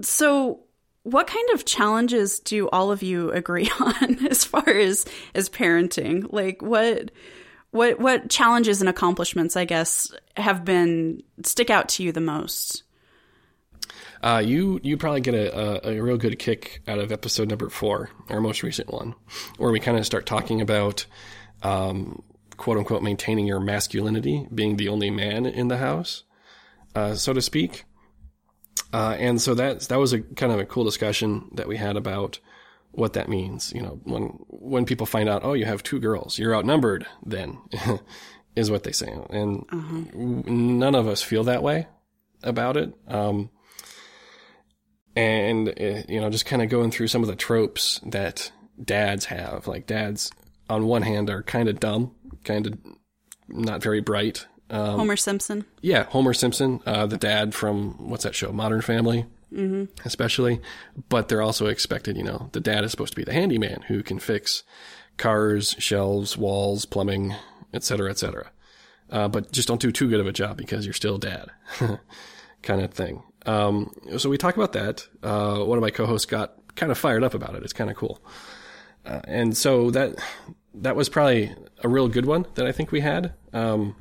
A: so, what kind of challenges do all of you agree on as far as as parenting? Like, what, what, what challenges and accomplishments, I guess, have been stick out to you the most?
B: Uh, you you probably get a, a, a real good kick out of episode number four, our most recent one, where we kind of start talking about um, quote unquote maintaining your masculinity, being the only man in the house, uh, so to speak. Uh, and so that that was a kind of a cool discussion that we had about what that means. You know, when when people find out, oh, you have two girls, you're outnumbered. Then is what they say, and w- none of us feel that way about it. Um, and uh, you know just kind of going through some of the tropes that dads have. Like dads on one hand are kind of dumb kind of not very bright um,
A: Homer Simpson.
B: yeah homer simpson uh, the dad from what's that show? Modern family? Mm-hmm. especially. But they're also expected you know the dad is supposed to be the handyman who can fix cars shelves walls plumbing etc etc uh, but just don't do too good of a job because you're still dad. Kind of thing um, so we talk about that. Uh, one of my co-hosts got kind of fired up about it. It's kind of cool. Uh, and so that that was probably a real good one that i think we had. Um,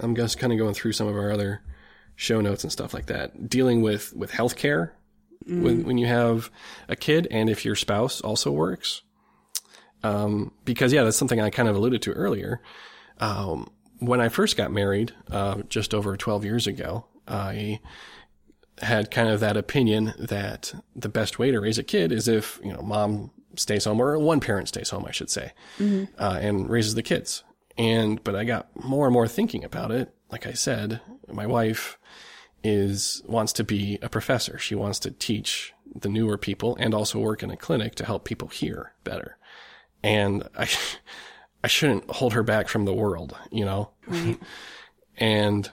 B: I'm just kind of going through some of our other show notes and stuff like that, dealing with with healthcare when when you have a kid and if your spouse also works. Um, because yeah, that's something I kind of alluded to earlier. Um, when I first got married, uh, just over 12 years ago, I had kind of that opinion that the best way to raise a kid is if you know mom stays home or one parent stays home, I should say, uh, and raises the kids. And but I got more and more thinking about it. Like I said, my wife is wants to be a professor. She wants to teach the newer people and also work in a clinic to help people hear better. And I I shouldn't hold her back from the world, you know. and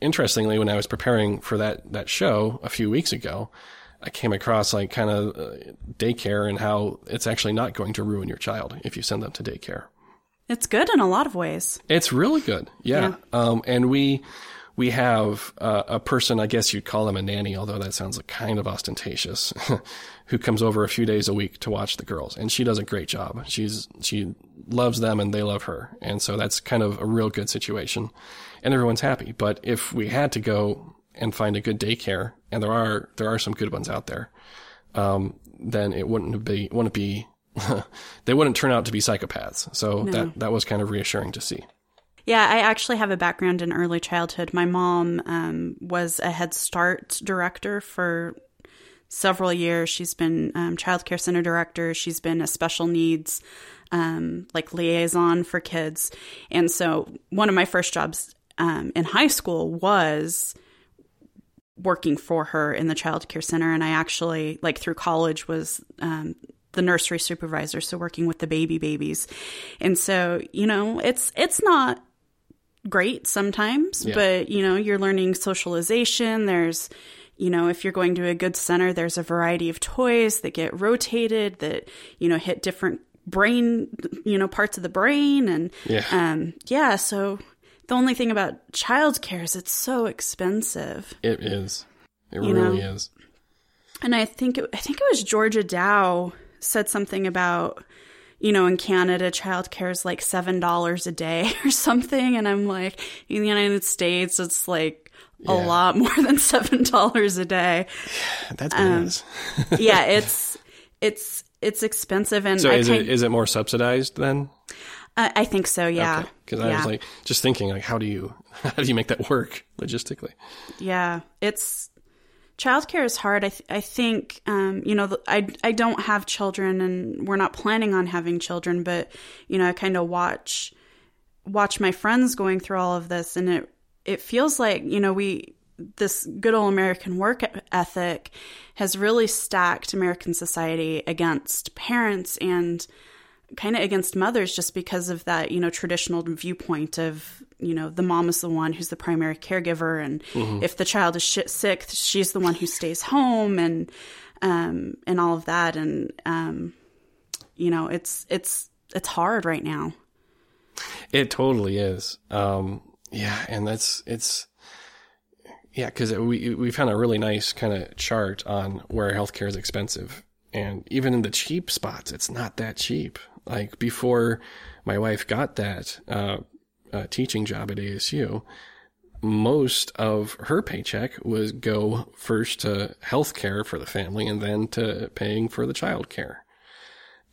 B: interestingly, when I was preparing for that that show a few weeks ago, I came across like kind of uh, daycare and how it's actually not going to ruin your child if you send them to daycare.
A: It's good in a lot of ways.
B: It's really good. Yeah. Um, and we, we have uh, a person, I guess you'd call them a nanny, although that sounds like kind of ostentatious, who comes over a few days a week to watch the girls, and she does a great job. She's she loves them and they love her, and so that's kind of a real good situation, and everyone's happy. But if we had to go and find a good daycare, and there are there are some good ones out there, um, then it wouldn't be wouldn't be they wouldn't turn out to be psychopaths. So
A: No.
B: that that was kind of reassuring to see.
A: Yeah, I actually have a background in early childhood. My mom um, was a Head Start director for several years. She's been um, child care center director. She's been a special needs um, like liaison for kids. And so one of my first jobs um, in high school was working for her in the child care center. And I actually, like through college, was um, the nursery supervisor, so working with the baby babies. And so, you know, it's it's not great sometimes,
B: Yeah.
A: but you know, you're learning socialization. There's, you know, if you're going to a good center, there's a variety of toys that get rotated that, you know, hit different brain, you know, parts of the brain. And,
B: Yeah.
A: um, yeah. So the only thing about childcare is it's so expensive.
B: It is. It
A: You
B: really
A: know?
B: is.
A: And I think it, I think it was Georgia Dow said something about you know in Canada childcare is like seven dollars a day or something, and I'm like in the United States it's like a
B: Yeah.
A: lot more than seven dollars a day.
B: That's
A: Um, yeah, it's it's it's expensive, and
B: so
A: I
B: is it is it more subsidized then?
A: I I think so. Yeah,
B: Because I
A: yeah.
B: was like just thinking like how do you how do you make that work logistically?
A: Yeah, it's childcare is hard. I th- I think um, you know I I don't have children and we're not planning on having children, but you know I kind of watch watch my friends going through all of this, and it it feels like you know we this good old American work ethic has really stacked American society against parents and kind of against mothers just because of that, you know, traditional viewpoint of, you know, the mom is the one who's the primary caregiver. And if the child is shit sick, she's the one who stays home and, um, and all of that. And, um, you know, it's, it's, it's hard right now.
B: It totally is. Um, yeah, and that's it's yeah, because we we found a really nice kind of chart on where healthcare is expensive, and even in the cheap spots, it's not that cheap. Like before, my wife got that uh, uh, teaching job at ASU. Most of her paycheck was go first to healthcare for the family and then to paying for the child care.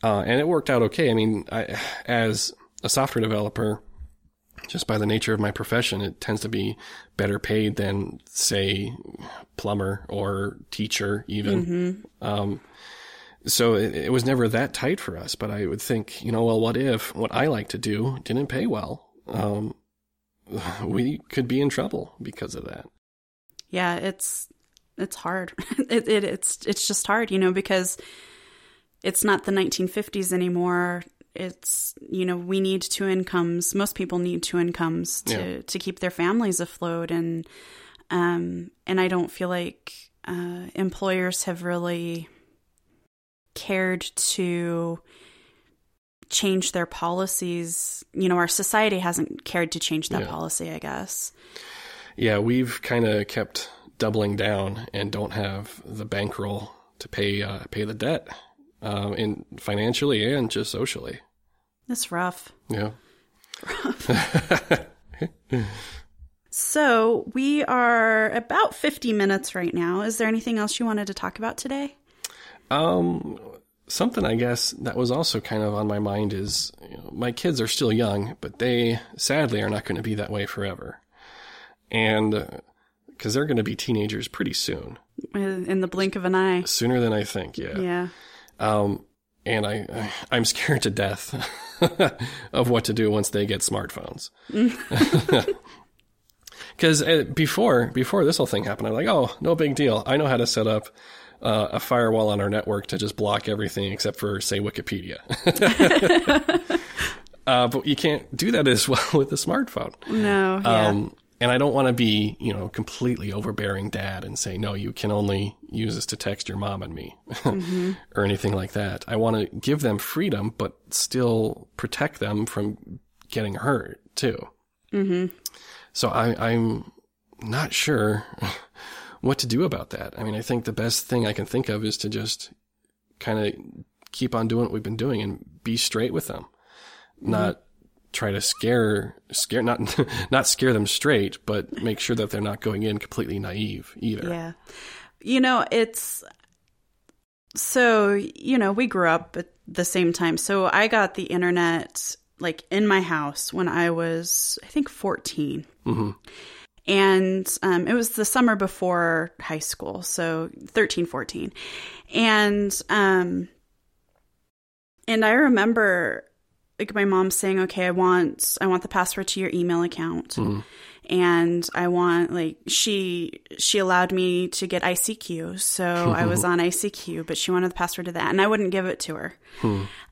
B: Uh, and it worked out okay. I mean, I, as a software developer, just by the nature of my profession, it tends to be better paid than, say, plumber or teacher, even. Um, so it, it was never that tight for us. But I would think, you know, well, what if what I like to do didn't pay well? Um, we could be in trouble because of that.
A: Yeah, it's it's hard. it, it it's it's just hard, you know, because it's not the 1950s anymore. It's you know we need two incomes. Most people need two incomes to
B: Yeah.
A: to keep their families afloat, and um and I don't feel like uh, employers have really cared to change their policies. You know, our society hasn't cared to change that
B: Yeah.
A: policy. I guess.
B: Yeah, we've kind of kept doubling down and don't have the bankroll to pay uh, pay the debt, um, in financially and just socially.
A: It's rough.
B: Yeah.
A: So we are about 50 minutes right now. Is there anything else you wanted to talk about today?
B: Um, something I guess that was also kind of on my mind is you know, my kids are still young, but they sadly are not going to be that way forever, and because they're going to be teenagers pretty soon,
A: In the blink of an eye.
B: sooner than I think. Yeah.
A: Yeah.
B: Um, and I, I I'm scared to death of what to do once they get smartphones. Because uh, before before this whole thing happened, I'm like, oh, no big deal. I know how to set up uh, a firewall on our network to just block everything except for say Wikipedia. uh, but you can't do that as well with a smartphone.
A: No. Yeah.
B: Um, and I don't want to be, you know, completely overbearing dad and say, no, you can only use this to text your mom and me or anything like that. I want to give them freedom, but still protect them from getting hurt too. Mm-hmm. So I, I'm not sure what to do about that. I mean, I think the best thing I can think of is to just kind of keep on doing what we've been doing and be straight with them, mm-hmm. not try to scare scare not not scare them straight, but make sure that they're not going in completely naive either.
A: Yeah. You know, it's so, you know, we grew up at the same time. So I got the internet like in my house when I was, I think, 14. Mm-hmm. And um, it was the summer before high school. So 13, 14. And, um, and I remember like my mom saying, okay, I want, I want the password to your email account. And I want like she she allowed me to get ICQ, so I was on ICQ, but she wanted the password to that, and I wouldn't give it to her.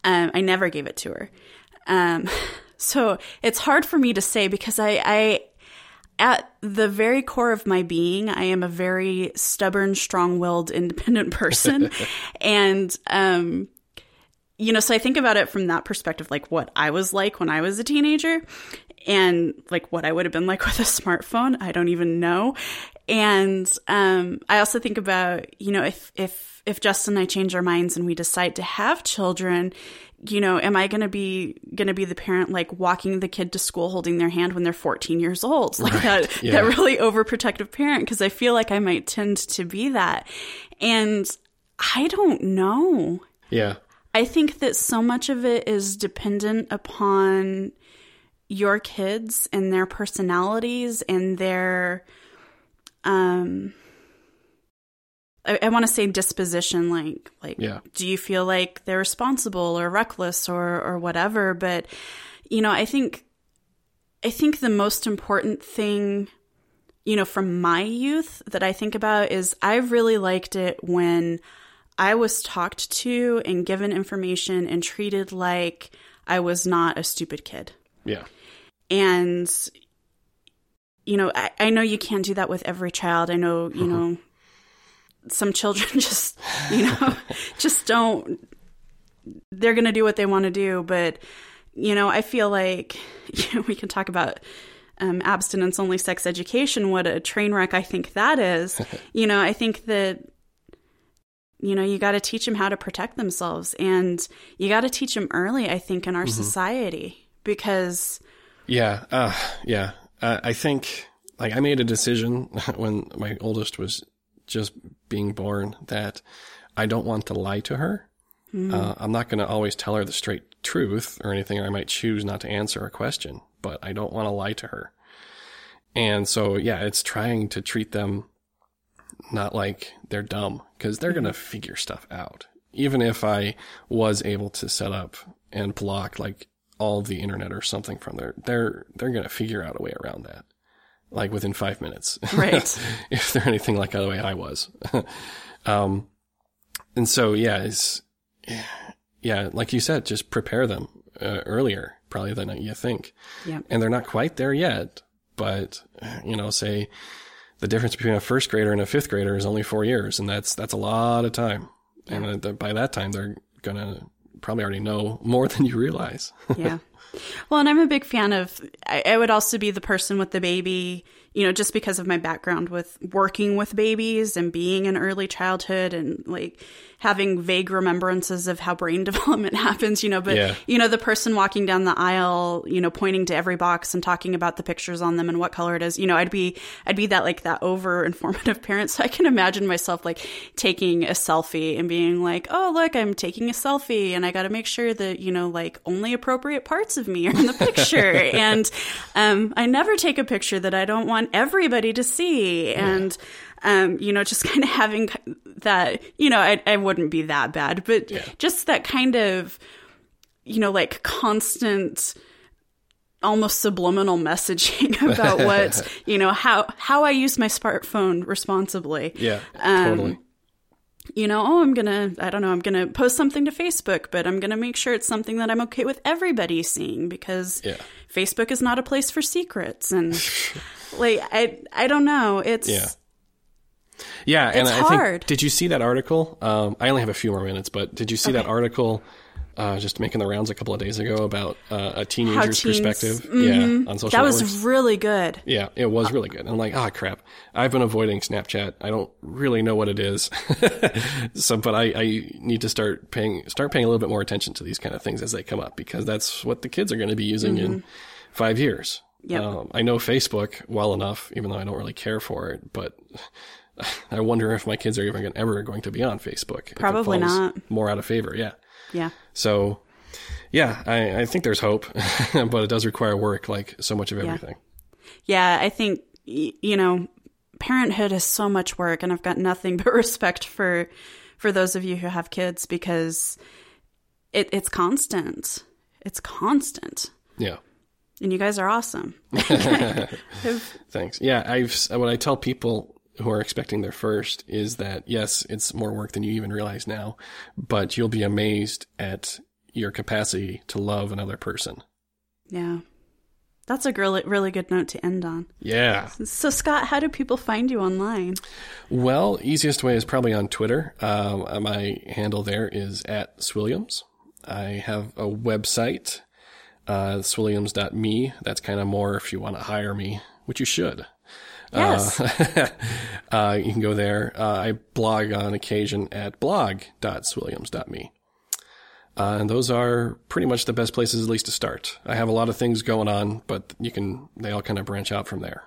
A: Um, I never gave it to her. Um, so it's hard for me to say because I, I at the very core of my being, I am a very stubborn, strong-willed, independent person, and um, you know, so I think about it from that perspective, like what I was like when I was a teenager and like what I would have been like with a smartphone. I don't even know. And um, I also think about, you know, if, if, if Justin and I change our minds and we decide to have children, you know, am I going to be going to be the parent like walking the kid to school holding their hand when they're 14 years old? Like that
B: yeah.
A: that really overprotective parent because I feel like I might tend to be that. And I don't know.
B: Yeah.
A: I think that so much of it is dependent upon your kids and their personalities and their um I, I want to say disposition like like
B: Yeah.
A: do you feel like they're responsible or reckless or or whatever but you know I think I think the most important thing you know from my youth that I think about is I really liked it when I was talked to and given information and treated like I was not a stupid kid.
B: Yeah.
A: And, you know, I, I know you can't do that with every child. I know, you know, some children just, you know, just don't, they're going to do what they want to do. But, you know, I feel like you know, we can talk about um, abstinence only sex education, what a train wreck I think that is. you know, I think that you know you got to teach them how to protect themselves and you got to teach them early i think in our society because
B: Yeah, uh, yeah. Uh, I think like I made a decision when my oldest was just being born that I don't want to lie to her. Uh, I'm not going to always tell her the straight truth or anything. Or I might choose not to answer a question, but I don't want to lie to her. And so, yeah, it's trying to treat them not like they're dumb because they're going to figure stuff out. Even if I was able to set up and block like all the internet or something from there, they're, they're going to figure out a way around that. Like within five minutes.
A: Right.
B: if they're anything like the way I was. um, and so, yeah, it's, yeah, like you said, just prepare them uh, earlier, probably than you think.
A: yeah
B: And they're not quite there yet, but, you know, say, the difference between a first grader and a fifth grader is only four years, and that's that's a lot of time. And uh, by that time, they're gonna probably already know more than you realize.
A: yeah well and i'm a big fan of I, I would also be the person with the baby you know just because of my background with working with babies and being in early childhood and like having vague remembrances of how brain development happens you know but
B: Yeah.
A: you know the person walking down the aisle you know pointing to every box and talking about the pictures on them and what color it is you know i'd be i'd be that like that over informative parent so i can imagine myself like taking a selfie and being like oh look i'm taking a selfie and i got to make sure that you know like only appropriate parts of me are in the picture and um i never take a picture that i don't want everybody to see and um, you know, just kind of having that, you know, I, I wouldn't be that bad, but just that kind of, you know, like constant, almost subliminal messaging about what, you know, how, how I use my smartphone responsibly.
B: yeah,
A: Um,
B: totally.
A: You know, oh, I'm gonna, I don't know, I'm gonna post something to Facebook, but I'm gonna make sure it's something that I'm okay with everybody seeing because
B: Yeah.
A: Facebook is not a place for secrets. And like, I, I don't know. It's,
B: Yeah. Yeah, and
A: It's
B: I
A: hard.
B: think did you see that article? Um, I only have a few more minutes, but did you see that article uh, just making the rounds a couple of days ago about uh, a teenager's
A: teens-
B: perspective. Yeah, on social
A: That
B: networks.
A: was really good.
B: Yeah, it was really good. I'm like, ah, crap. I've been avoiding Snapchat. I don't really know what it is. so, but I, I need to start paying, start paying a little bit more attention to these kind of things as they come up because that's what the kids are going to be using in five years.
A: Yep.
B: Um, I know Facebook well enough, even though I don't really care for it, but I wonder if my kids are even ever going to be on Facebook.
A: Probably not.
B: More out of favor. Yeah.
A: Yeah.
B: So, yeah, I, I think there's hope, but it does require work, like so much of everything.
A: Yeah, I think y- you know, parenthood is so much work and I've got nothing but respect for for those of you who have kids because it, it's constant. It's constant.
B: Yeah.
A: And you guys are awesome.
B: Thanks. Yeah, I've what I tell people who are expecting their first is that yes, it's more work than you even realize now, but you'll be amazed at your capacity to love another person.
A: Yeah. That's a really really good note to end on.
B: Yeah.
A: So Scott, how do people find you online?
B: Well, easiest way is probably on Twitter. Um, my handle there is at Swilliams. I have a website, uh, swilliams.me. That's kind of more if you want to hire me, which you should.
A: Yes.
B: Uh, uh, you can go there. Uh, I blog on occasion at blog.swilliams.me. Uh, and those are pretty much the best places, at least to start. I have a lot of things going on, but you can, they all kind of branch out from there.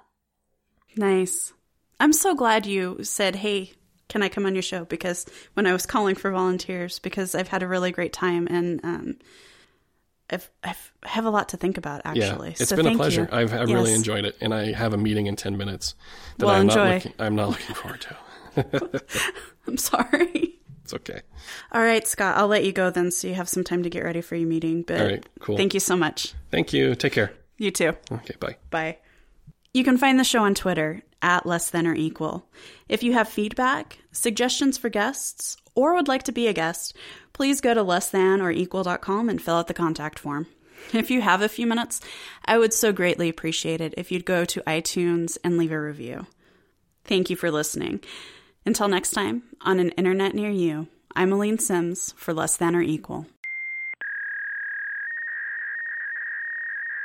A: Nice. I'm so glad you said, "Hey, can I come on your show?" Because when I was calling for volunteers, because I've had a really great time and um, I've, I've have a lot to think about actually.
B: Yeah, it's
A: so
B: been a pleasure.
A: you.
B: I've, I've really enjoyed it, and I have a meeting in ten minutes that
A: Well,
B: I'm
A: enjoy.
B: not looking. I'm not looking forward to.
A: I'm sorry.
B: It's okay.
A: All right, Scott. I'll let you go then, so you have some time to get ready for your meeting. But
B: All right, cool.
A: thank you so much.
B: Thank you. Take care.
A: You too.
B: Okay, bye.
A: Bye. You can find the show on Twitter at less than or equal. If you have feedback, suggestions for guests, or would like to be a guest, please go to less than or equal.com and fill out the contact form. If you have a few minutes, I would so greatly appreciate it if you'd go to iTunes and leave a review. Thank you for listening. Until next time, on an internet near you, I'm Aleen Simms for Less Than or Equal.